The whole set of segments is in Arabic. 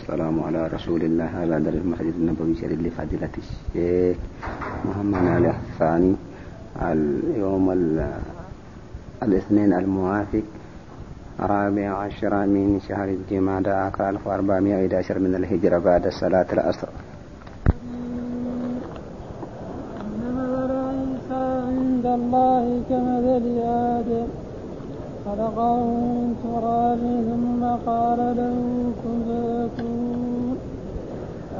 والسلام على رسول الله. هذا در المسجد النبوي شريف لفضيلة الشيخ محمد علي الثاني. اليوم الاثنين الموافق. رابع عشر من شهر الجمادى آخر 1411 من الهجرة بعد صلاة العصر. عند الله كمثل آدم. خلقه من تراب ثم قال له كن فيكون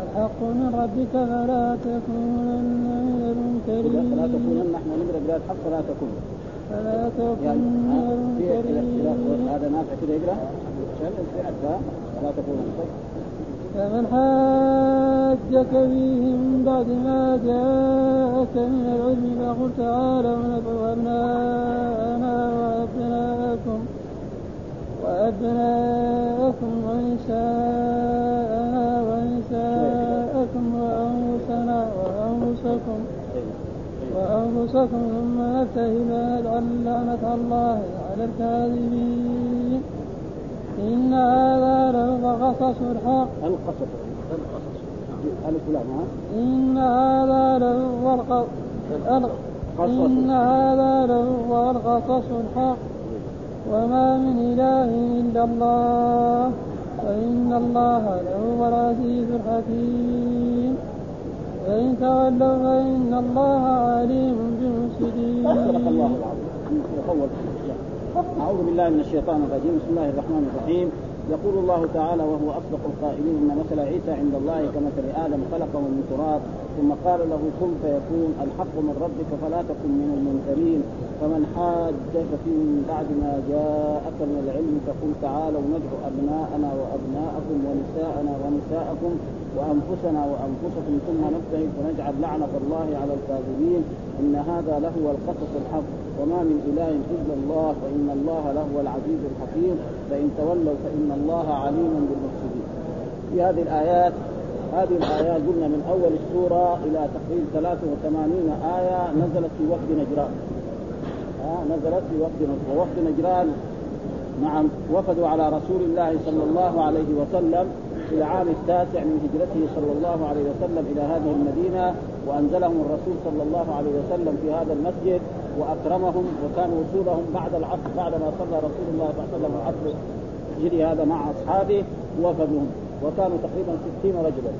الحق من ربك فلا تكونن من المنكرين فلا تكونن نحن نقرا الحق فلا تكون. فلا تكن يعني من المنكرين هذا نافع كذا يقرا فلا تكونن. فمن حاجك فيه من بعد ما جاءك من العلم فقل تعالوا ندعو أبناءنا وأبناءكم ونساءنا ونساءكم وأنفسنا وأنفسكم وأنفسكم ثم نبتهل ونجعل لعنة الله على الكاذبين. إن هذا لهو قصص الحق. القصص القصص. لام إن هذا لهو الق- ال- إن هذا لهو القصص الحق. وما من إله إلا الله وإن الله لهو العزيز الحكيم. فإن تولوا فإن الله عليم بالمفسدين الله العظيم. أعوذ بالله من الشيطان الرجيم. بسم الله الرحمن الرحيم. يقول الله تعالى وهو أصدق القائلين إن مثل عيسى عند الله كمثل آدم خلقه من تراب ثم قال له كن فيكون الحق من ربك فلا تكن من المنكرين. فمن حاجك فيه من بعد ما جاءك من العلم فقل تعالوا ندعو أبناءنا وأبناءكم ونساءنا ونساءكم وأنفسنا وأنفسكم ثم نبتهل فنجعل لعنة الله على الكاذبين. إن هذا لهو القصص الحق. وما من إله إلا الله وإن الله لهو العزيز الحكيم. فإن تولوا فإن الله عليم بالمفسدين. في هذه الآيات هذه الآيات قلنا من أول السورة إلى تقريبا 83 آية نزلت في وفد نجران. آه نزلت في وفد نجران. ووفد نجران نعم وفدوا على رسول الله صلى الله عليه وسلم في العام التاسع من هجرته صلى الله عليه وسلم إلى هذه المدينة وأنزلهم الرسول صلى الله عليه وسلم في هذا المسجد وأكرمهم وكان وصولهم بعد العصر بعد ما صلى رسول الله صلى الله عليه وسلم العصر. يجري هذا مع أصحابه وفدهم وكانوا تقريبا ستين رجلا.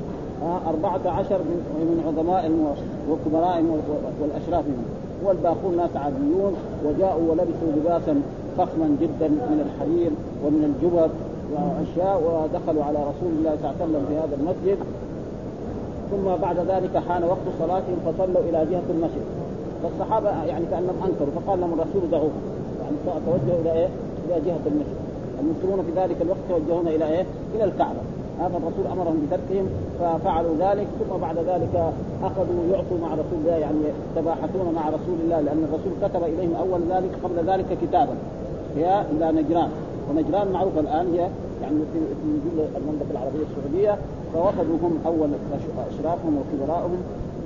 أربعة عشر من عظمائهم وكبرائهم والأشراف منهم. والباقون ناس عاديون وجاءوا ولبسوا لباسا فخما جدا من الحرير ومن الجبر وأشياء ودخلوا على رسول الله صلى الله عليه وسلم في هذا المسجد. ثم بعد ذلك حان وقت صلاتهم فصلوا إلى جهة المشرق. فالصحابة يعني كأنهم أنكروا فقال لهم الرسول دعوهم. يعني توجهوا إلى إيه؟ إلى جهة المشرق. المسلمون في ذلك الوقت توجهون إلى إيه؟ إلى الكعبة. هذا الرسول أمرهم بتركهم ففعلوا ذلك ثم بعد ذلك أخذوا يعطوا مع رسول الله يعني يتباحثون مع رسول الله لأن الرسول كتب إليهم أول ذلك قبل ذلك كتابا هي إلى نجران. ونجران معروفة الآن هي يعني في المملكة العربية السعودية فوفدوا هم أول أشرافهم وكبراءهم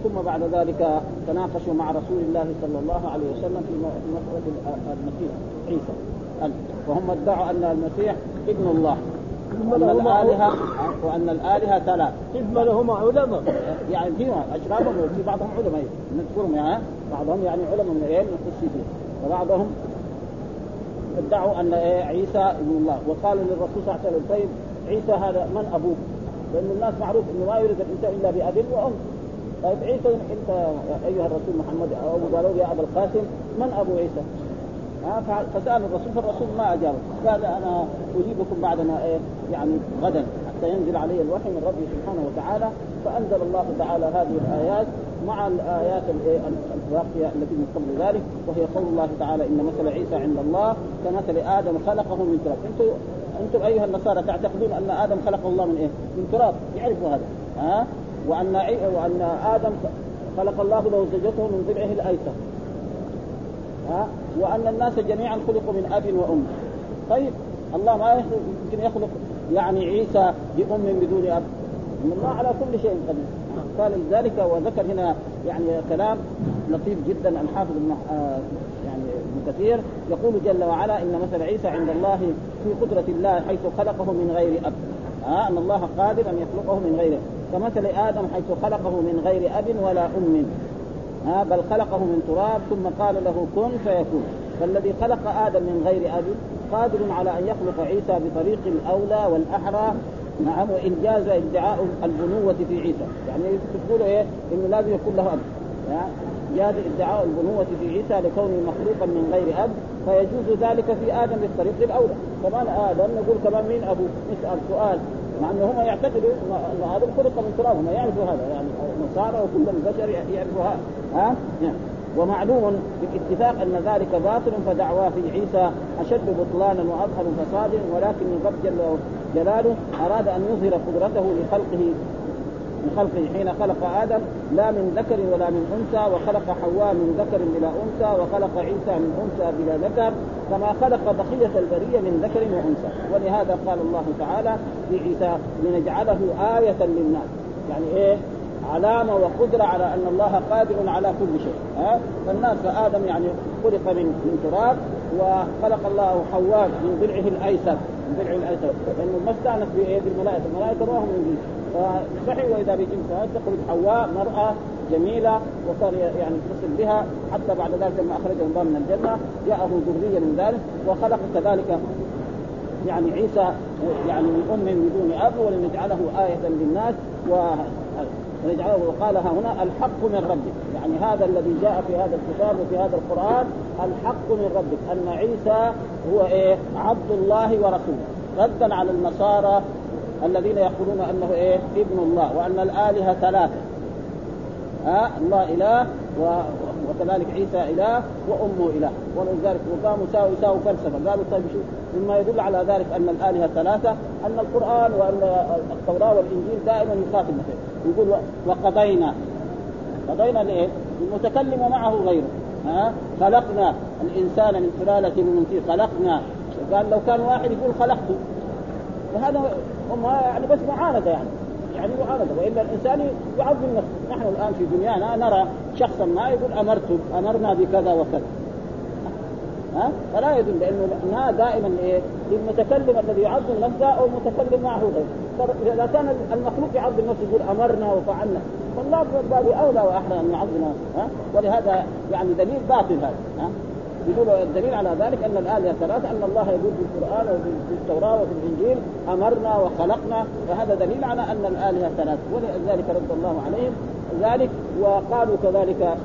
ثم بعد ذلك تناقشوا مع رسول الله صلى الله عليه وسلم في مسألة المسيح عيسى. وهم ادعوا أن المسيح ابن الله. وأن الالهه وأن الآلهة ثلاث. إذ لهم علماء. يعني في اشرافهم وفي بعضهم علماء. نذكرهم يعني بعضهم يعني علماء من إيه؟ من القسيسين وبعضهم ادعوا أن إيه؟ عيسى ابن الله. وقال للرسول صلى الله عليه وسلم طيب عيسى هذا من ابوه؟ لأن الناس معروف إنه ما يولد الانسان إلا بأب وأم. طيب عيسى أنت أيها الرسول محمد أو قالوا يا أبا القاسم من أبو عيسى؟ فسأل الرسول فالرسول ما أجاب. قال أنا أجيبكم بعد ما إيه؟ يعني غدا حتى ينزل علي الوحي من ربي سبحانه وتعالى فأنزل الله تعالى هذه الآيات مع الآيات الإيه الباقية التي من قبل ذلك وهي قول الله تعالى إن مثل عيسى عند الله كمثل آدم خلقه من تراب. أنتم أنتم أيها النصارى تعتقدون أن آدم خلقه الله من إيه؟ من تراب. يعرفوا هذا. ها؟ وأن. وأن آدم خلق الله له زوجته من ضلعه الأيسر. ها؟ وأن الناس جميعا خلقوا من أب وأم. طيب الله ما يمكن يخلق يعني عيسى بأم بدون أب. ان الله على كل شيء قدير. قال لذلك وذكر هنا يعني كلام لطيف جدا الحافظ ابن آه يعني ابن كثير. يقول جل وعلا إن مثل عيسى عند الله في قدرة الله حيث خلقه من غير أب. ها؟ أن الله قادر أن يخلقه من غيره كمثل آدم حيث خلقه من غير أب ولا أم. ها بل خلقه من تراب ثم قال له كن فيكون. فالذي خلق آدم من غير أب قادر على أن يخلق عيسى بطريق الأولى والأحرى. نعم وإن جاز ادعاء البنوة في عيسى. يعني تقولوا إيه؟ إنه لازم يكون له أب. جاز ادعاء البنوة في عيسى لكونه مخلوقا من غير أب فيجوز ذلك في آدم بالطريق الأولى. كمان آدم نقول كمان مين أبو نسأل سؤال. مع إنه هم يعتقدوا ان آدم خلق من تراب هم يعرفوا هذا يعني النصارى وكل البشر يعرفوا هذا ها؟ يعني ومعلوم بالاتفاق أن ذلك باطل فدعواه في عيسى أشد بطلانا وأظهر فسادا ولكن رب جل جلاله. أراد أن يظهر قدرته لخلقه من خلقه حين خلق آدم لا من ذكر ولا من أنثى وخلق حواء من ذكر بلا أنثى وخلق عيسى من أنثى بلا ذكر كما خلق بقية البرية من ذكر وأنثى. ولهذا قال الله تعالى في عيسى لنجعله آية للناس. يعني إيه؟ علامة وقدرة على أن الله قادر على كل شيء. ها؟ فالناس فآدم يعني خلق من من تراب وخلق الله حواء من ضلعه الأيسر. من ضلعه الأيسر. لأنه ما استأنس بالملائكة. الملائكة ما هم من فصحي وإذا بجنسها تخرج حواء مرأة جميلة وكان يعني يتصل بها. حتى بعد ذلك لما اخرجه الله من الجنة جاءه ذرية من ذلك وخلق كذلك يعني عيسى يعني من أم بدون أب ولنجعله آية للناس و ونجعله وقالها هنا الحق من ربك. يعني هذا الذي جاء في هذا الكتاب وفي هذا القرآن الحق من ربك أن عيسى هو إيه؟ عبد الله ورسوله. ردا على النصارى الذين يقولون أنه إيه؟ ابن الله وأن الآلهة ثلاثة. ها؟ الله إله و... وكذلك عيسى إله وأمه إله. ولذلك وقاموا ساووا يساووا فلسفة. قالوا طيب شو؟ مما يدل على ذلك أن الآلهة ثلاثة أن القرآن وأن التوراة والإنجيل دائما يخاطب يقول وقضينا. قضينا لإيه؟ المتكلم معه غيره. ها؟ خلقنا الإنسان من سلالة من خلقنا. قال لو كان واحد يقول خلقته. وهذا هم يعني بس معاندة يعني. يعني معاندة وإلا الإنسان يعظم نفسه. نحن الآن في دنيانا نرى شخصا ما يقول أمرت أمرنا بكذا وكذا. ها؟ فلا يدل لأنه ما دائما إيه؟ المتكلم الذي يعظم نفسه أو المتكلم معه غيره. اذا كان المخلوق يعظم نفسه يقول أمرنا وفعلنا. فالله باب أولى وأحرى أن يعظم ها؟ ولهذا يعني دليل باطل هذا. ها؟ يقول الدليل على ذلك أن الالهه ثلاثة أن الله يقول في القرآن وفي التوراة وفي الإنجيل أمرنا وخلقنا فهذا دليل على أن الالهه ثلاثة ولذلك رد الله عليهم ذلك وقالوا كذلك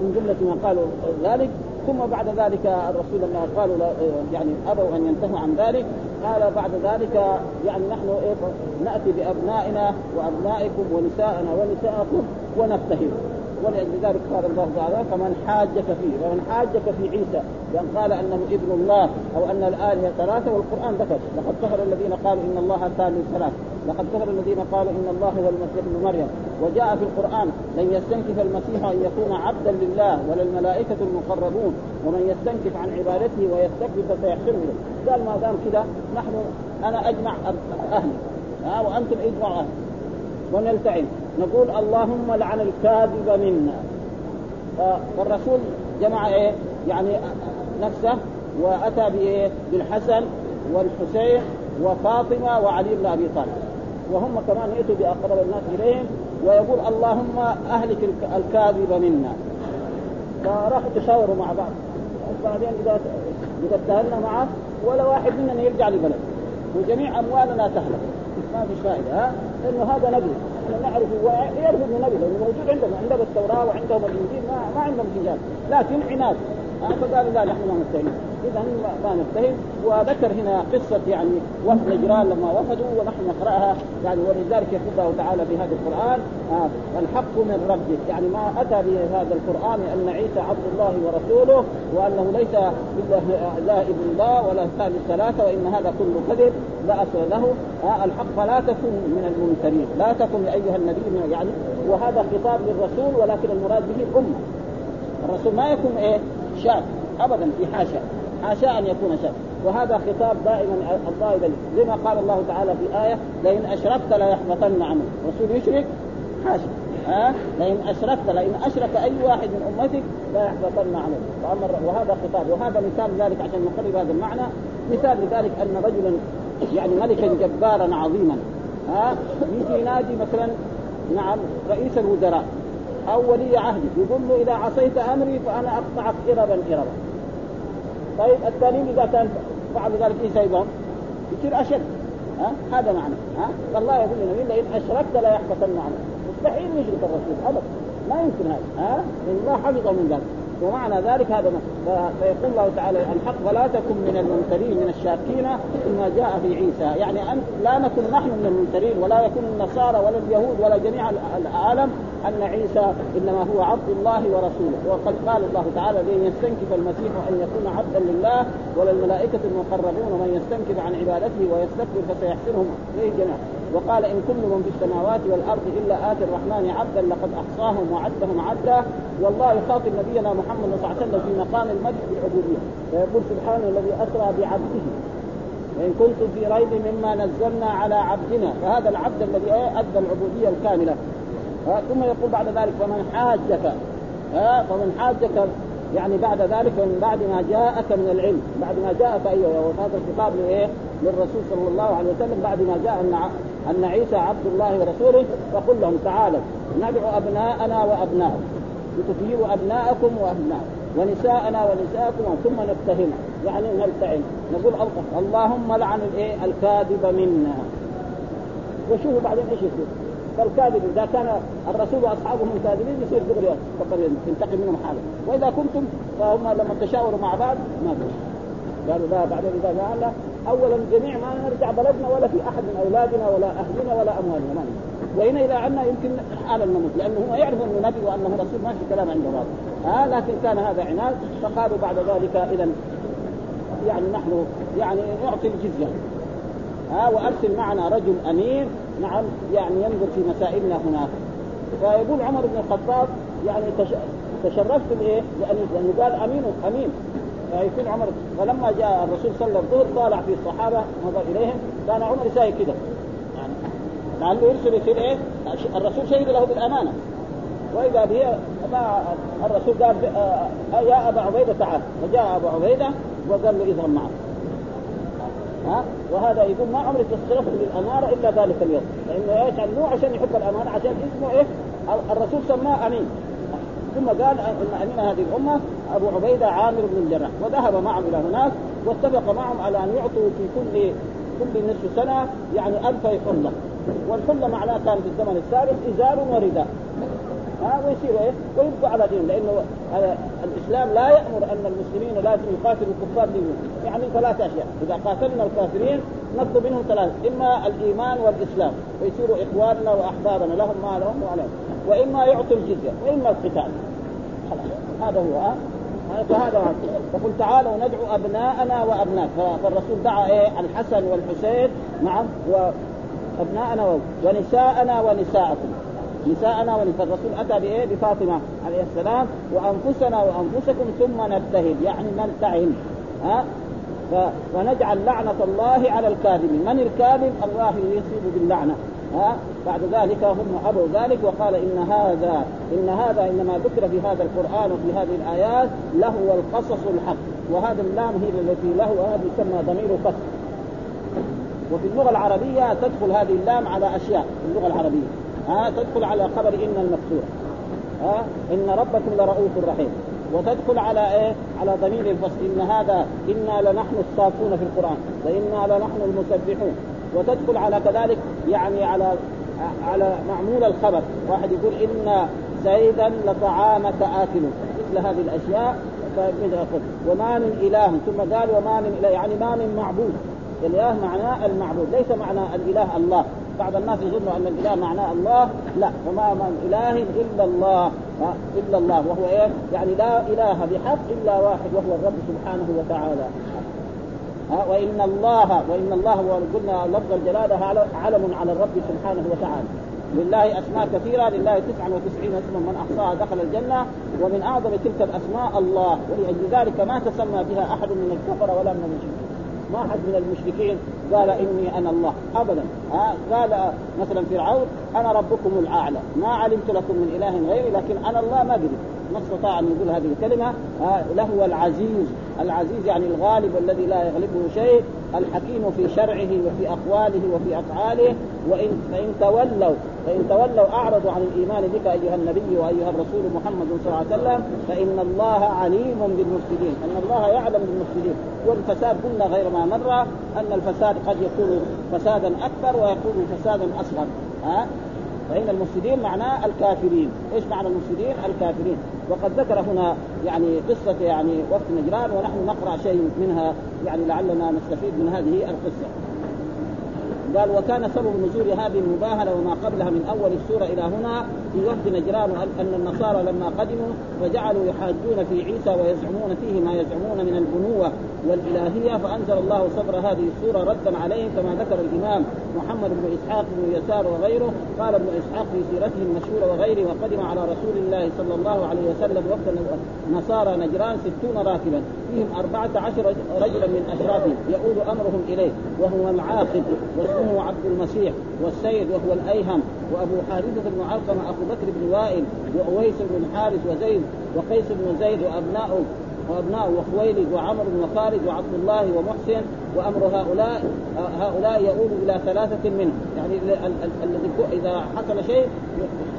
من جملة ما قالوا ذلك. ثم بعد ذلك الرسول لما قالوا يعني أبوا أن ينتهوا عن ذلك. قال بعد ذلك يعني نحن إيه نأتي بأبنائنا وأبنائكم ونساءنا ونساءكم ونفتهر ولذلك قال الله تعالى فمن حاجك فيه ومن حاجك في عيسى بان قال أنه ابن الله أو أن الآلهة ثلاثة والقرآن ذكر. لقد كفر الذين قالوا إن الله ثالث ثلاث. لقد كفر الذين قالوا إن الله هو المسيح ابن مريم. وجاء في القرآن لن يستنكف المسيح أن يكون عبدا لله ولا الملائكه المقربون ومن يستنكف عن عبادته ويستكبر فسيحشره قال ما دام كذا نحن أنا أجمع أهلي ها وأنتم اجمعوا أهلي ونلتعن نقول اللهم لعن الكاذب منا. فالرسول جمع إيه؟ يعني نفسه وأتى بإيه؟ بالحسن والحسين وفاطمة وعلي بن أبي طالب. وهم كمان يأتوا بأقرب الناس إليهم ويقول اللهم أهلك الكاذب منا. فراحوا تشاوروا مع بعض. بعدين إذا إذا اتهمنا معه ولا واحد مننا يرجع لبلده وجميع أموالنا تهلك. ما في فائدة ها؟ لأنه هذا نبي. إحنا نعرف ويعرف إنه نبي لأنه موجود عندهم عندهم التوراة وعندهم الإنجيل ما, ما عندهم حجاب. لكن عناد. فقالوا لا نحن ما نتهم اذا ما نتهم وذكر هنا قصة يعني وفد نجران لما وفدوا ونحن نقرأها يعني ولذلك يقول الله تعالى في هذا القرآن آه الحق من ربك يعني ما أتى بهذا القرآن أن عيسى عبد الله ورسوله وأنه ليس لا ابن الله ولا ثالث ثلاثة وإن هذا كله كذب لا أصل له. آه الحق فلا تكن من الممترين لا تكن أيها النبي يعني وهذا خطاب للرسول ولكن المراد به الامه الرسول ما يكون إيه؟ شاب ابدا في حاشا. حاشا أن يكون شاب وهذا خطاب دائما الله اليه زي ما قال الله تعالى في آية لئن أشركت ليحبطن عملك الرسول يشرك؟ حاشا. ها؟ لئن أشركت لئن أشرك أي واحد من أمتك لا يحبطن عملك وهذا خطاب. وهذا مثال ذلك عشان نقرب هذا المعنى. مثال لذلك أن رجلا يعني ملكا جبارا عظيما. ها؟ يجي ينادي مثلا نعم رئيس الوزراء أو ولي عهدي يقول له إذا عصيت أمري فأنا أقطعك اربا اربا. طيب الثانيين إذا كان فعل ذلك إيش يبغى؟ يصير أشد. ها؟ هذا معنى. ها؟ فالله يقول لنا لئن أشركت لا يحبطن عنك مستحيل يشرك الرسول ابدا ما يمكن هذا. ها؟ الله حفظه من ذلك. ومعنى ذلك هذا فيقول الله تعالى الحق ولا تكن من الممترين من الشاكين فيما جاء في عيسى. يعني أن لا نكن نحن من الممترين ولا يكون النصارى ولا اليهود ولا جميع العالم أن عيسى إنما هو عبد الله ورسوله. وقد قال الله تعالى لن يستنكف المسيح أن يكون عبدا لله ولا الملائكه المقربون ومن يستنكف عن عبادته ويستكبر فسيحسرهم اليه جميعا وقال إن كل من في السماوات والأرض إلا آتي الرحمن عبدا لقد أحصاهم وعدهم عدا والله يخاطب نبينا محمد صلى الله عليه وسلم في مقام المجد بالعبوديه فيقول سبحانه الذي أسرى بعبده. وإن كنتم في ريب مما نزلنا على عبدنا. فهذا العبد الذي أدى العبودية الكاملة. ثم يقول بعد ذلك فمن حاجك ها فمن حاجك يعني بعد ذلك ومن بعد ما جاءك من العلم بعد ما جاءك أيوه وهذا الخطاب لايه؟ للرسول صلى الله عليه وسلم بعد ما جاء أن أن عيسى عبد الله ورسوله فقل لهم تعالوا ندعو أبناءنا وأبناءكم لتثيروا أبناءكم وأبناءكم ونساءنا ونساءكم ثم نتهم يعني نلتعن نقول اللهم لعن الإيه؟ الكاذب منا. وشوفوا بعدين إيش يصير. فالكاذب إذا كان الرسول وأصحابه كاذبين يصير دغري تنتقم منهم حاله. وإذا كنتم فهم لما تشاوروا مع بعض ما قالوا لا بعدين إذا قال اولا جميع ما نرجع بلدنا ولا في أحد من أولادنا ولا أهلنا ولا أموالنا ما وهنا إذا عنا يمكن حالا نموت لأنه هو يعرف أنه نبي وأنه رسول ما في كلام عنده هذا آه لكن كان هذا عناد فقالوا بعد ذلك اذا يعني نحن يعني نعطي الجزية. ها آه وأرسل معنا رجل أمين نعم يعني ينظر في مسائلنا هناك. فيقول عمر بن الخطاب يعني تشرفت بإيه؟ لأنه قال أمين أمين. فيكون عمر فلما جاء الرسول صلى الظهر طالع في الصحابة نظر إليهم كان عمر يساوي كده. يعني لعله يرسل يصير إيه؟ الرسول شهد له بالأمانة. وإذا به الرسول قال آه، يا أبا عبيدة تعال. فجاء أبو عبيدة وقال له اذهب معه. ها؟ وهذا يقول ما عمري تصرفت للاماره إلا ذلك اليوم. لأنه إيش؟ مو عشان يحب الأمانة عشان اسمه إيه الرسول سماه أمين. ثم قال إن أمين هذه الأمة أبو عبيدة عامر بن الجراح. وذهب معهم إلى هناك واتفق معهم على أن يعطوا في كل كل نصف سنة يعني ألف حلة. والحلة معناه كان في الزمن السابق إزار ورداء ها ويصير إيه؟ ويبقوا على دين لأنه الإسلام لا يأمر أن المسلمين لازم يقاتلوا الكفار دينهم. يعني ثلاث أشياء. إذا قاتلنا الكافرين نطلب منهم ثلاث إما الإيمان والإسلام. ويصيروا إخواننا وأحبابنا لهم ما لهم وعليهم. وإما يعطوا الجزية وإما القتال. هذا هو ها؟ فهذا فقل تعالوا ندعو أبناءنا وابناء فالرسول دعا إيه؟ الحسن والحسين نعم وابناءنا ونساءنا ونساءكم. نساءنا ونساء الرسول أتى بإيه؟ بفاطمة عليه السلام وأنفسنا وأنفسكم ثم نبتهل يعني نلتعن ها؟ ونجعل لعنة الله على الكاذبين، من الكاذب؟ الله يصيب باللعنة، ها؟ بعد ذلك هم ابوا ذلك وقال إن هذا إن هذا إنما ذكر في هذا القرآن وفي هذه الآيات لهو القصص الحق. وهذا اللام هي التي له هذا يسمى ضمير قص وفي اللغة العربية تدخل هذه اللام على أشياء في اللغة العربية. ها تدخل على خبر إن المكسوره ها إن ربكم لرؤوف رحيم. وتدخل على إيه؟ على ضمير الفصل. إن هذا إنا لنحن الصافون في القرآن. وإنا لنحن المسبحون. وتدخل على كذلك يعني على على معمول الخبر. واحد يقول إن زيدا لطعامك آكل. مثل هذه الأشياء وما من إله. ثم قال وما من إله. يعني ما من معبود. الإله معناه المعبود. ليس معنى الإله الله. بعض الناس يظنوا أن الإله معناه الله لا وما من إله إلا الله. إلا الله. وهو إيه؟ يعني لا إله بحق إلا واحد وهو الرب سبحانه وتعالى. ها وإن الله وإن الله قلنا لفظ الجلالة علم على الرب سبحانه وتعالى. لله أسماء كثيرة لله 99 اسما من أحصاها دخل الجنة ومن أعظم تلك الأسماء الله. ولأجل ذلك ما تسمى بها أحد من الكفر ولا من المشركين ما حد من المشركين قال إني أنا الله. ابدا. ها؟ قال مثلا فرعون أنا ربكم الأعلى. ما علمت لكم من إله غيري لكن أنا الله ما قدر ما استطاع أن يقول هذه الكلمة له العزيز. العزيز يعني الغالب الذي لا يغلبه شيء الحكيم في شرعه وفي أقواله وفي أفعاله. وان فإن تولوا فإن تولوا أعرضوا عن الإيمان بك أيها النبي وأيها الرسول محمد صلى الله عليه وسلم فإن الله عليم بالمفسدين. إن الله يعلم بالمفسدين. والفساد قلنا غير ما مر أن الفساد قد يكون فسادا أكبر ويكون فسادا أصغر. ها فإن المفسدين معناه الكافرين، إيش معنى المفسدين؟ الكافرين، وقد ذكر هنا يعني قصة يعني وقت نجران ونحن نقرأ شيء منها يعني لعلنا نستفيد من هذه القصة. قال وكان سبب نزول هذه المباهلة وما قبلها من أول السورة إلى هنا في وفد نجران ان النصارى لما قدموا فجعلوا يحاجون في عيسى ويزعمون فيه ما يزعمون من البنوة والإلهية فأنزل الله صبر هذه السورة ردا عليهم كما ذكر الإمام محمد بن إسحاق بن يسار وغيره. قال ابن إسحاق في سيرته المشهورة وغيره وقدم على رسول الله صلى الله عليه وسلم وفد نصارى نجران ستون راكبا فيهم أربعة عشر رجلا من أشرافهم يؤول أمرهم إليه وهو العاقب واسمه عبد المسيح والسيد وهو الأيهم وأبو حارثة بن علقمة أخو بكر بن وائل وأويس بن الحارث وزيد وقيس بن زيد وأبناؤه وابناء وخويلد وعمر وخالد وعبد الله ومحسن وأمر هؤلاء هؤلاء يؤول إلى ثلاثة منهم. يعني الذي إذا حصل شيء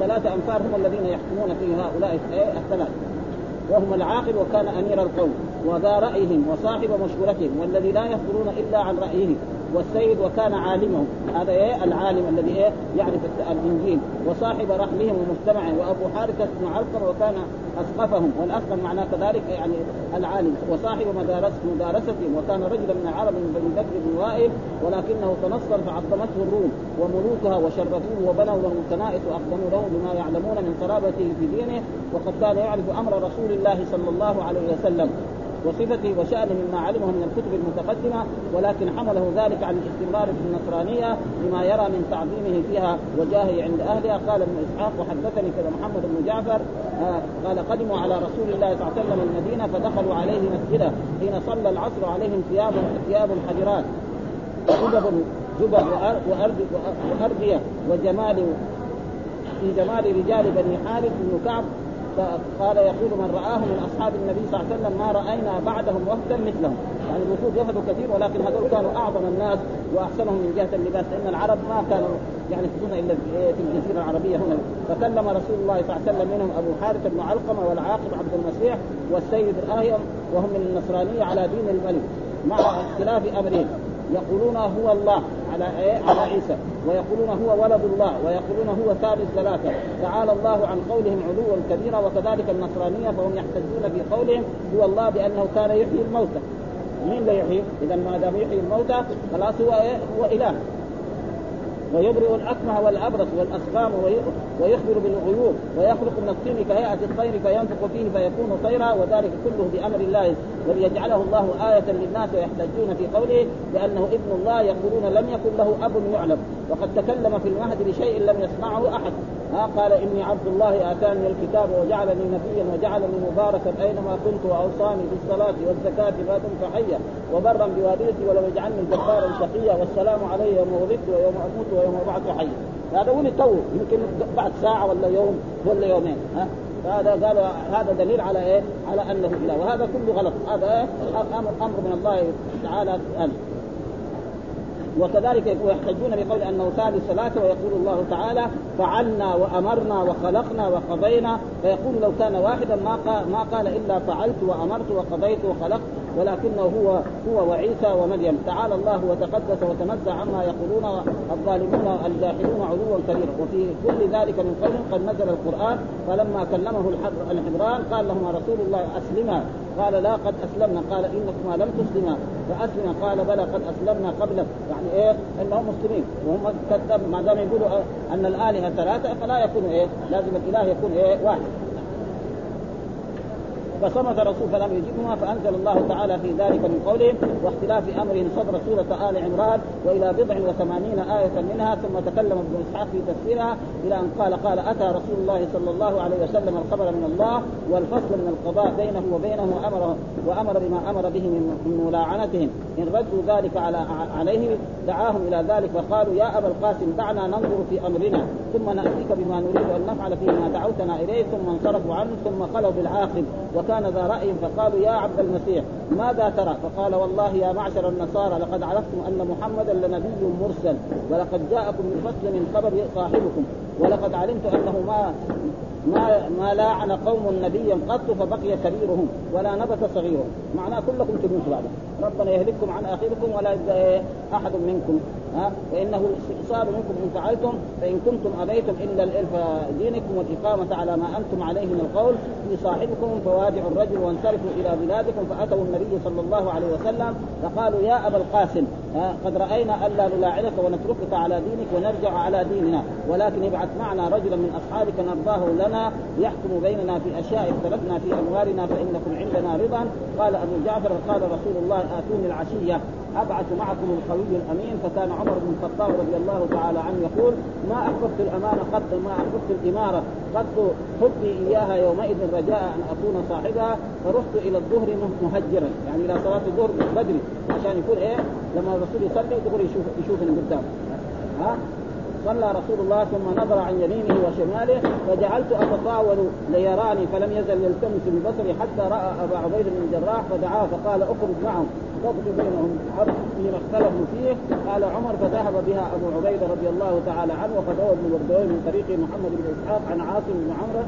ثلاثة أنفار هم الذين يحكمون في هؤلاء الثلاثه وهم العاقل وكان أمير القوم وذا رأيهم وصاحب مشورتهم والذي لا يصدرون إلا عن رأيه. والسيد وكان عالمهم. هذا إيه؟ العالم الذي إيه؟ يعرف الإنجيل. وصاحب رحمهم ومجتمعهم. وأبو حارثة بن علقم وكان أسقفهم. والأسقف معناه كذلك يعني العالم. وصاحب مدارس مدارستهم وكان رجلا من العرب من بني بكر بن وائل. ولكنه تنصر فعظمته الروم. وملوكها وشرفوه وبنوا له الكنائس واقدموا له بما يعلمون من قرابته في دينه. وقد كان يعرف أمر رسول الله صلى الله عليه وسلم. وصفته وشأنه مما علمه من الكتب المتقدمة ولكن حمله ذلك عن الاستمرار في النصرانية لما يرى من تعظيمه فيها وجاهه عند أهلها. قال ابن إسحاق وحدثني كذا محمد بن جعفر آه قال قدموا على رسول الله صلى الله عليه وسلم المدينة فدخلوا عليه مسجدا حين صلى العصر عليهم ثياب ثياب حجرات جبب جبب وأردية وجمال في جمال رجال بني حارث بن كعب فقال يقول من رآه من أصحاب النبي صلى الله عليه وسلم ما رأينا بعدهم وفدا مثلهم. يعني الوفود وفدوا كثير ولكن هذول كانوا أعظم الناس وأحسنهم من جهة اللباس لأن العرب ما كانوا يعني يكونون إلا في الجزيرة العربية هنا. فكلم رسول الله صلى الله عليه وسلم منهم أبو حارث بن علقمة والعاقب عبد المسيح والسيد الآهيم وهم من النصرانية على دين الملك مع اختلاف أمرهم يقولون هو الله على إيه؟ على عيسى ويقولون هو ولد الله ويقولون هو ثالث ثلاثة تعالى الله عن قولهم علوا كبيرا وكذلك النصرانية فهم يحتجون في قولهم هو الله بأنه كان يحيي الموتى مين اللي يحيي؟ إذا ما دام يحيي الموتى خلاص هو إيه؟ هو إله ويبرئ الأكمه والأبرص والاسقام ويخبر بالغيوب ويخلق من الطين كهيئة الطير فينفق فيه فيكون طيرا وذلك كله بأمر الله وليجعله الله آية للناس ويحتجون في قوله بأنه ابن الله يقولون لم يكن له أب يعلم. وقد تكلم في المهد بشيء لم يسمعه أحد. ها قال إني عبد الله آتاني الكتاب وجعلني نبيا وجعلني مباركا أينما كنت وأوصاني بالصلاة والزكاة ما دمت حيا وبرا بوالدتي ولو يجعلني جبارا شقيا والسلام علي يوم ولدت ويوم أموت ويوم أبعث حيا. هذا ولد تو يمكن بعد ساعة ولا يوم ولا يومين. ها فهذا قالوا هذا دليل على إيه؟ على أنه اله وهذا كله غلط. هذا أمر أمر من الله تعالى. أن وكذلك يحتجون بقول أنه ثالث ثلاثة ويقول الله تعالى فعلنا وأمرنا وخلقنا وقضينا. فيقول لو كان واحدا ما قال ما قال إلا فعلت وأمرت وقضيت وخلقت. ولكنه هو هو وعيسى ومريم. تعالى الله وتقدس وتنزه عما يقولون الظالمون الجاحدون علوا كبيرا. وفي كل ذلك من قول قد نزل القرآن فلما كلمه الحبران قال لهما رسول الله أسلما. قال لا قد أسلمنا. قال إنكما لم تسلما. فاسلم قال بلى قد أسلمنا قبلك. يعني إيه؟ إنهم مسلمين. وهم ما دام يقولوا أن الآلهة ثلاثة فلا يكون إيه؟ لازم الإله يكون إيه؟ واحد. فصمت الرسول فلم يجبهما فأنزل الله تعالى في ذلك من قولهم واختلاف امرهم صدر سورة آل عمران وإلى بضع وثمانين آية منها ثم تكلم ابن إسحاق في تفسيرها إلى أن قال قال أتى رسول الله صلى الله عليه وسلم الخبر من الله والفصل من القضاء بينه وبينه وأمر وأمر بما أمر به من ملاعنتهم. إن ردوا ذلك على عليه دعاهم إلى ذلك فقالوا يا أبا القاسم دعنا ننظر في أمرنا. ثم نأتيك بما نريد أن نفعل فيه ما دعوتنا إليه. ثم انصرفوا عنه ثم قالوا بالعاقل كان ذا رأي فقالوا يا عبد المسيح ماذا ترى؟ فقال والله يا معشر النصارى لقد عرفتم أن محمدا لنبي مرسل ولقد جاءكم من فصل من خبر صاحبكم ولقد علمت أنه ما ما ما لاعن قوم نبيا قط فبقي كبيرهم ولا نبت صغيرهم. معناه كلكم تموتوا بعد ربنا يهلككم عن آخركم ولا يبقى أحد منكم. ها؟ فإنه الاستئصال منكم إن فعلتم فإن كنتم أبيتم الا الالف دينكم والإقامة على ما أنتم عليه من القول في صاحبكم فواجعوا الرجل وانصرفوا إلى بلادكم فأتوا النبي صلى الله عليه وسلم فقالوا يا أبا القاسم قد رأينا الا نلاعنك ونتركك على دينك ونرجع على ديننا ولكن ابعث معنا رجلا من أصحابك نرضاه لنا يحكم بيننا في أشياء اختلفنا في أموالنا فإنكم عندنا رضا. قال أبو جعفر قال رسول الله آتوني العشية. أبعث معكم القوي الأمين فكان عمر بن الخطاب رضي الله تعالى عنه يقول ما احببت الأمانة قط ما احببت الإمارة قط حبي إياها يومئذ رجاء أن أكون صاحبها فرحت إلى الظهر مهجرا. يعني إلى صلاة الظهر بدري عشان يكون إيه لما الرسول يصلي يقول يشوف يشوفني قدام. ها؟ صلى رسول الله ثم نظر عن يمينه وشماله فجعلت أتطاول ليراني فلم يزل يلتمس ببصري حتى رأى أبا عبيد بن الجراح فدعاه فقال اخرج معهم. تقضي بينهم فيما اختلفوا فيه. قال عمر فذهب بها أبو عبيدة رضي الله تعالى عنه روى ابن وردوي من طريق محمد بن إسحاق عن عاصم بن عمرو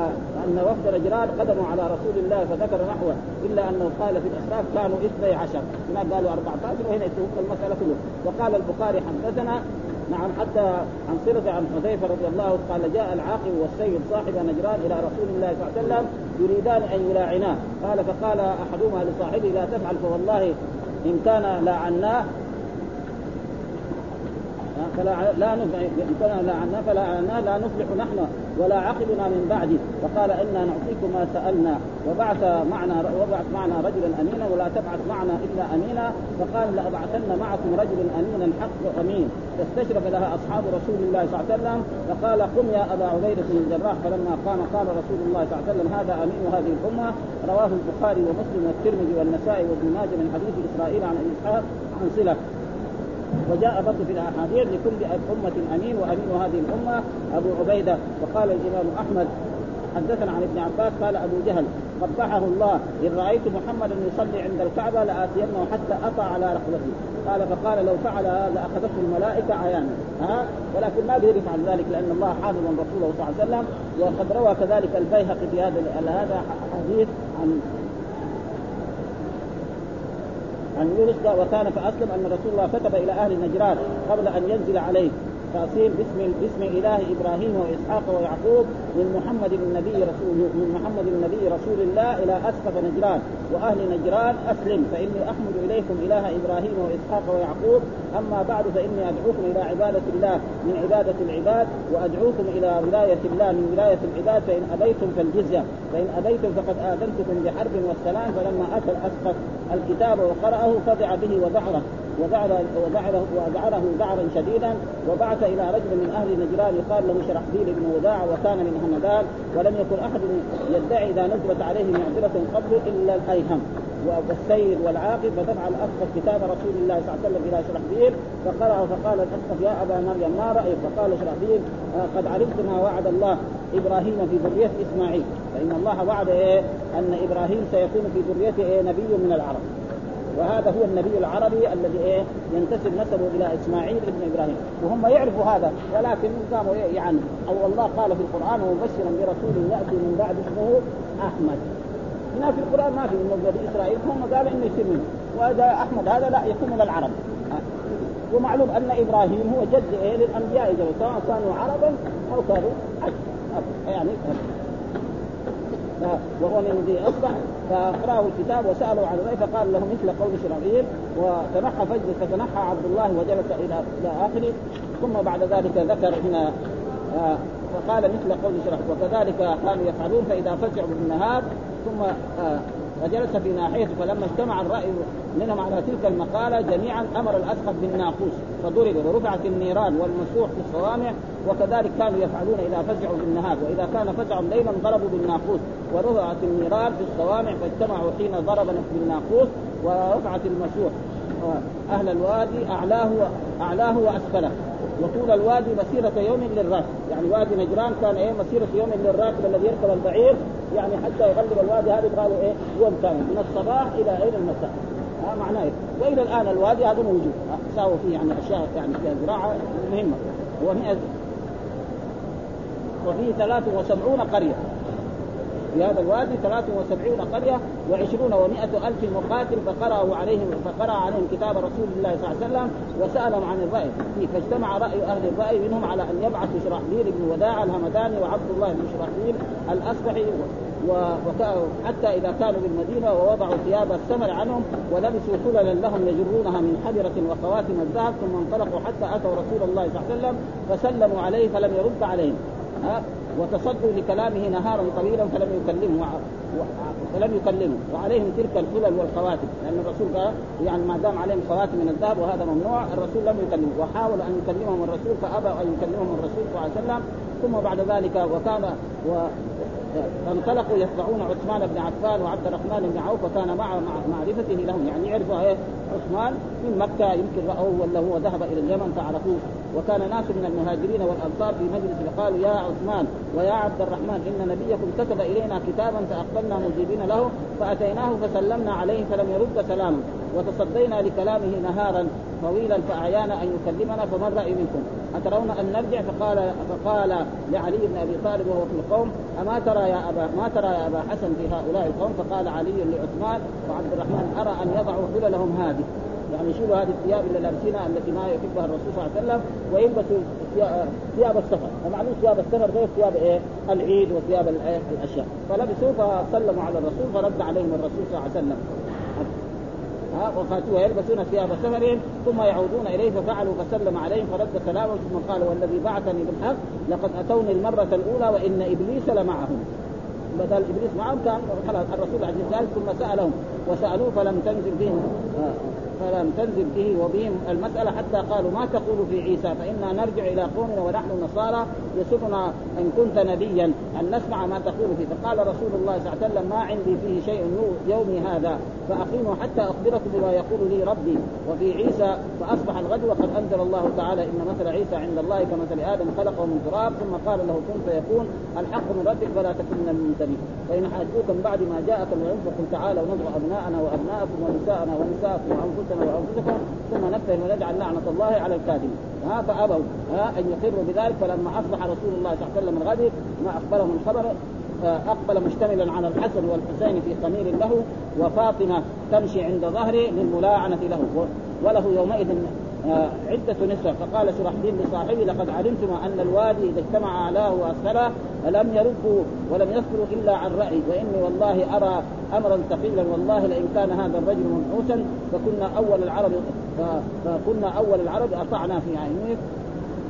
آه أن وفد نجران قدموا على رسول الله فذكر نحوه إلا أنه قال في الإسراف كانوا اثني عشر. هناك قالوا 14 وهنا يتوقع المسألة كله وقال البخاري حدثنا نعم حتى عن صلة عن حذيفة رضي الله قال جاء العاقل والسيد صاحب نجران إلى رسول الله صلى الله عليه وسلم يريدان أن يلاعناه. قال فقال أحدهما لصاحبه لا تفعل فوالله إن كان لاعناه فلا لا إن كان لاعناه فلا لا نفلح نحن ولا عقلنا من بعده فقال إنا نعطيكم ما سألنا. وبعث معنا وبعث معنا رجلا أمينا ولا تبعث معنا إلا أمينا. فقال لأبعثن معكم رجلا أمينا حق أمين. فاستشرف لها أصحاب رسول الله صلى الله عليه وسلم. فقال قم يا أبا عبيدة بن الجراح. فلما قام قال رسول الله صلى الله عليه وسلم هذا أمين هذه الأمة. رواه البخاري ومسلم والترمذي والنسائي وابن ماجه من حديث إسرائيل عن إسحاق عن صله وجاء برضه في الأحاديث لكل أمة أمين وأمين هذه الأمة أبو عبيدة. وقال الإمام أحمد حدثنا عن ابن عباس قال أبو جهل قبحه الله إن رأيت محمدا يصلي عند الكعبة لآتينه حتى اطع على رحلته. قال فقال لو فعل لأخذته الملائكة عيانا. ها؟ ولكن ما قدر يفعل ذلك لأن الله حافظ رسوله صلى الله عليه وسلم وقد روى كذلك البيهقي في هذا هذا حديث عن عن يونس وكان فأسلم أن رسول الله كتب إلى أهل نجران قبل أن ينزل عليه. تأصيل باسم باسم إله إبراهيم وإسحاق ويعقوب من محمد النبي رسول من محمد النبي رسول الله إلى أسقف نجران. وأهل نجران أسلم فإني أحمد إليكم إله إبراهيم وإسحاق ويعقوب. أما بعد فإني أدعوكم إلى عبادة الله من عبادة العباد وأدعوكم إلى ولاية الله من ولاية العباد فإن أبيتم فالجزية. فإن أبيتم فقد آذنتكم بحرب والسلام فلما أتى الأسقف الكتاب وقرأه فزع به وذعره وجعل وجعله وجعله ذعرا شديدا. وبعث إلى رجل من أهل نجران يقال له شرحبيل بن وداع وكان من همدان ولم يكن أحد يدعي إذا نزلت عليه معذرة قبل إلا الأيهم. والسير والعاقل فدفع الاسقف كتاب رسول الله صلى الله عليه وسلم إلى شرحبيل فقرأ فقال الاسقف يا أبا مريم ما رأيك؟ فقال شرحبيل آه قد علمت ما وعد الله إبراهيم في ذرية إسماعيل. فإن الله وعد إيه؟ أن إبراهيم سيكون في ذريته إيه؟ نبي من العرب. وهذا هو النبي العربي الذي إيه ينتسب نسبه إلى إسماعيل ابن إبراهيم. وهم يعرفوا هذا ولكن قاموا يعني أو الله قال في القرآن ومبشرا برسول يأتي من بعد اسمه أحمد. هنا في القرآن ما في إنه بني إسرائيل هم قالوا إنه يصير منه. واذا أحمد هذا لا يكون من العرب. ومعلوم أن إبراهيم هو جد إيه للأنبياء سواء كانوا عربا أو كانوا يعني وهو من الذي اصبح فقرأه الكتاب وسألوا عن ذلك فقال له مثل قول شرعيل وتنحى فجلس فتنحى عبد الله وجلس إلى إلى آخره ثم بعد ذلك ذكر هنا آه فقال مثل قول شرعيل وكذلك كانوا يفعلون فإذا فزعوا بالنهار ثم آه فجلس في ناحيته فلما اجتمع الرأي منهم على تلك المقالة جميعا أمر الأسقف بالناقوس فضرب ورفعت النيران والمسوح في الصوامع وكذلك كانوا يفعلون إذا فزعوا بالنهار وإذا كان فزع ليلا ضربوا بالناقوس ورفعت النيران في الصوامع فاجتمعوا حين ضرب بالناقوس ورفعت المسوح أهل الوادي أعلاه أعلاه وأسفله. وطول الوادي مسيرة يوم للراكب يعني وادي نجران كان إيه مسيرة يوم للراكب الذي يركب البعير. يعني حتى يغلب الوادي هذا قالوا إيه يوم كامل من الصباح إلى إلى المساء. ها معناه إيه؟ وإلى الآن الوادي هذا موجود. ساووا فيه يعني أشياء يعني فيها زراعة مهمة. ومئة وفيه 73 قرية. في هذا الوادي 73 قرية و20 و100 ألف مقاتل فقرأوا عليهم فقرأ عليهم كتاب رسول الله صلى الله عليه وسلم وسألهم عن الرأي. فيه فاجتمع رأي أهل الرأي منهم على أن يبعثوا شرحبيل بن وداع الهمداني وعبد الله بن شرحبيل الأصبحي وحتى إذا كانوا بالمدينة ووضعوا ثياب السمر عنهم ولبسوا حللا لهم يجرونها من حجرة وخواتم الذهب ثم انطلقوا حتى أتوا رسول الله صلى الله عليه وسلم فسلموا عليه فلم يرد عليهم. ها وتصدوا لكلامه نهارا طويلا فلم يكلمه فلم يكلمه. وعليهم تلك الحلل والخواتم. لأن الرسول قال يعني ما دام عليهم خواتم من الذهب وهذا ممنوع الرسول لم يكلمه. وحاول أن يكلمهم الرسول فأبى أن يكلمهم الرسول صلى الله عليه وسلم. ثم بعد ذلك وكان و فانطلقوا يتبعون عثمان بن عفان وعبد الرحمن بن عوف وكان مع معرفته لهم. يعني يعرفوا إيه؟ عثمان من مكة يمكن رأوه ولا هو ذهب إلى اليمن فعرفوه. وكان ناس من المهاجرين والأنصار في مجلس فقالوا يا عثمان ويا عبد الرحمن إن نبيكم كتب إلينا كتابا فأقبلنا مجيبين له فأتيناه فسلمنا عليه فلم يرد سلاما وتصدينا لكلامه نهارا طويلا فأعيانا أن يكلمنا فمن رأي منكم؟ أترون أن نرجع؟ فقال فقال لعلي بن أبي طالب وهو في القوم أما ترى يا أبا ما ترى يا أبا حسن في هؤلاء القوم؟ فقال علي لعثمان وعبد الرحمن أرى أن يضعوا حللهم هذه. يعني يشيلوا هذه الثياب اللي لابسينها التي ما يحبها الرسول صلى الله عليه وسلم ويلبسوا ثياب السفر. ومعلوم ثياب السفر غير ثياب إيه؟ العيد وثياب الاشياء فلبسوا فسلموا على الرسول فرد عليهم الرسول صلى الله عليه وسلم. ها؟ وفاتوها يلبسون ثياب سفرهم ثم يعودون إليه ففعلوا فسلم عليهم فرد سلامه ثم قال والذي بعثني بالحق لقد أتوني المرة الأولى وإن إبليس لمعهم. بدل إبليس معهم كان خلاص الرسول عليه الصلاه ثم سألهم وسألوه فلم تنزل بهم. فلم تنزل به وبهم المسألة حتى قالوا ما تقول في عيسى فإنا نرجع إلى قومنا ونحن نصارى يسرنا إن كنت نبيا أن نسمع ما تقول فيه. فقال رسول الله صلى الله عليه وسلم ما عندي فيه شيء يومي هذا فأقيموا حتى أخبركم بما يقول لي ربي. وفي عيسى فأصبح الغد وقد أنزل الله تعالى إن مثل عيسى عند الله كمثل آدم خلقه من تراب ثم قال له كن فيكون الحق من ربك فلا تكن من الممتنين فإن حاجوكم بعد ما جاءك العلم فقل تعالوا ندعو أبناءنا وأبناءكم ونساءنا ونساءكم وأنفسنا وأنفسكم ثم نبتهل ونجعل لعنة الله على الكاذبين. ها فابوا ها أن يقروا بذلك فلما أصبح رسول الله صلى الله عليه وسلم الغد ما اخبرهم الخبر أقبل مشتملا على الحسن والحسين في خمير له وفاطمة تمشي عند ظهره للملاعنة له وله يومئذ آه، عدة نسوة فقال شرحبيل لصاحبه لقد علمتم أن الوادي إذا اجتمع أعلاه وأسفله لم يردوا ولم يصبروا إلا عن رأي. وإني والله أرى أمرا ثقيلا والله لئن كان هذا الرجل منحوسا فكنا أول العرب فكنا أول العرب أطعنا في عينيه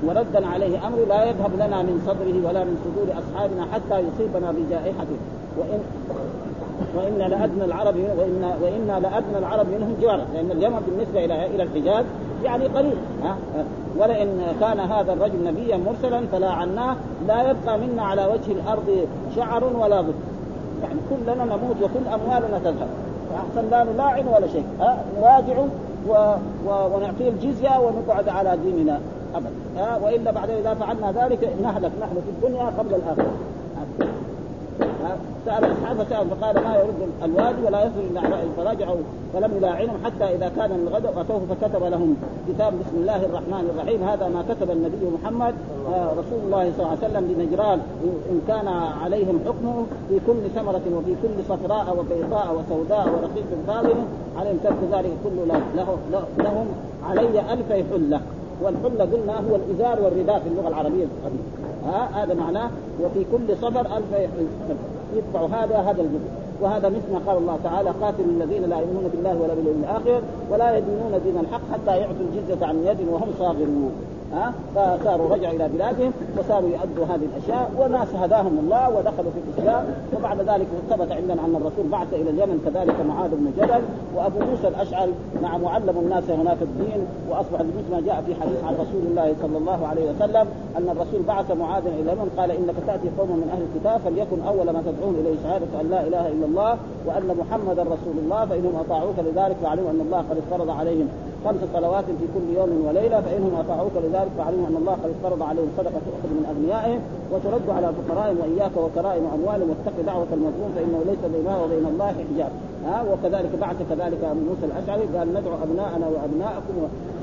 وردا عليه أمر لا يذهب لنا من صدره ولا من صدور أصحابنا حتى يصيبنا بجائحته وإن وإن لأدنى العرب وإن وإنا لأدنى العرب منهم جوارا لأن اليمن بالنسبة إلى إلى الحجاز يعني قليل. ها؟ ولئن كان هذا الرجل نبيا مرسلا فلا عناه لا يبقى منا على وجه الأرض شعر ولا بد. يعني كلنا نموت وكل أموالنا تذهب. فاحسن لا نلاعن ولا شيء. ها؟ نراجع و... و... ونعطيه الجزيه ونقعد على ديننا أبدا. وإلا بعد إذا فعلنا ذلك نهلك. نحن في الدنيا قبل الآخرة. سأل أصحابه سأل فقال ما يرد الوادي ولا يصل إلى اعدائه فرجعوا فلم يلاعنهم حتى إذا كان الغد أتوه فكتب لهم كتاب بسم الله الرحمن الرحيم هذا ما كتب النبي محمد آه رسول الله صلى الله عليه وسلم لنجران إن كان عليهم حكمه في كل ثمرة وفي كل صفراء وبيضاء وسوداء ورقيق فاضل عليهم ترك ذلك كله له لهم علي الفي حلة. والحله قلنا هو الإزار والرداء في اللغة العربية القديمة. ها هذا معناه وفي كل صفر ألف يدفع هذا هذا الجزء. وهذا مثل ما قال الله تعالى قاتل الذين لا يؤمنون بالله ولا باليوم الآخر ولا يدينون دين الحق حتى يعطوا الجزية عن يد وهم صاغرون. ها فصاروا رجعوا إلى بلادهم وصاروا يؤدوا هذه الأشياء وناس هداهم الله ودخلوا في الإسلام وبعد ذلك ثبت عندنا أن الرسول بعث إلى اليمن كذلك معاذ بن جبل وأبو موسى الأشعري مع معلم الناس هناك الدين وأصبح مثل ما جاء في حديث عن رسول الله صلى الله عليه وسلم أن الرسول بعث معاذ إلى اليمن قال إنك تأتي قوم من أهل الكتاب فليكن أول ما تدعون إليه شهادة أن لا إله إلا الله وأن محمدا رسول الله فإنهم أطاعوك لذلك فاعلموا أن الله قد افترض عليهم. خمس صلوات في كل يوم وليلة فإنهم أطاعوك لذلك فعلموا أن الله قد افترض عليهم صدقة تؤخذ من اغنيائهم وترد على فقرائهم وإياك وكرائم اموالهم واتق دعوة المظلوم فإنه ليس بينها وبين الله حجاب. ها؟ وكذلك بعث كذلك موسى الأشعري قال ندعو أبناءنا وأبناءكم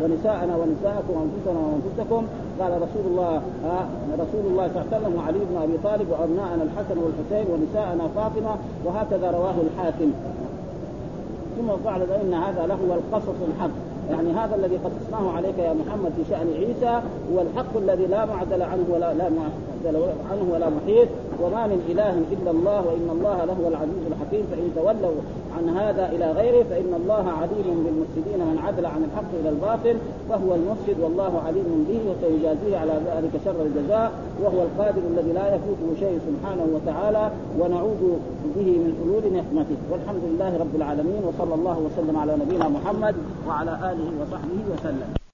ونساءنا ونساءكم وأنفسنا وأنفسكم. قال رسول الله رسول الله صلى الله عليه وسلم وعلي بن أبي طالب وأبناءنا الحسن والحسين ونساءنا فاطمة وهكذا رواه الحاكم. ثم بعد إن هذا له القصص الحق. يعني هذا الذي قصصناه عليك يا محمد في شأن عيسى هو الحق الذي لا معدل عنه ولا لا معدل عنه ولا محيط وما من إله إلا الله وإن الله له العزيز الحكيم. فإن تولوا عن هذا إلى غيره فإن الله عليم بالمفسدين من عدل عن الحق إلى الباطل فهو المفسد والله عليم به وسيجازيه على ذلك شر الجزاء وهو القادر الذي لا يفوته شيء سبحانه وتعالى ونعوذ به من حلول نعمته. والحمد لله رب العالمين وصلى الله وسلم على نبينا محمد وعلى آله وصحبه وسلم.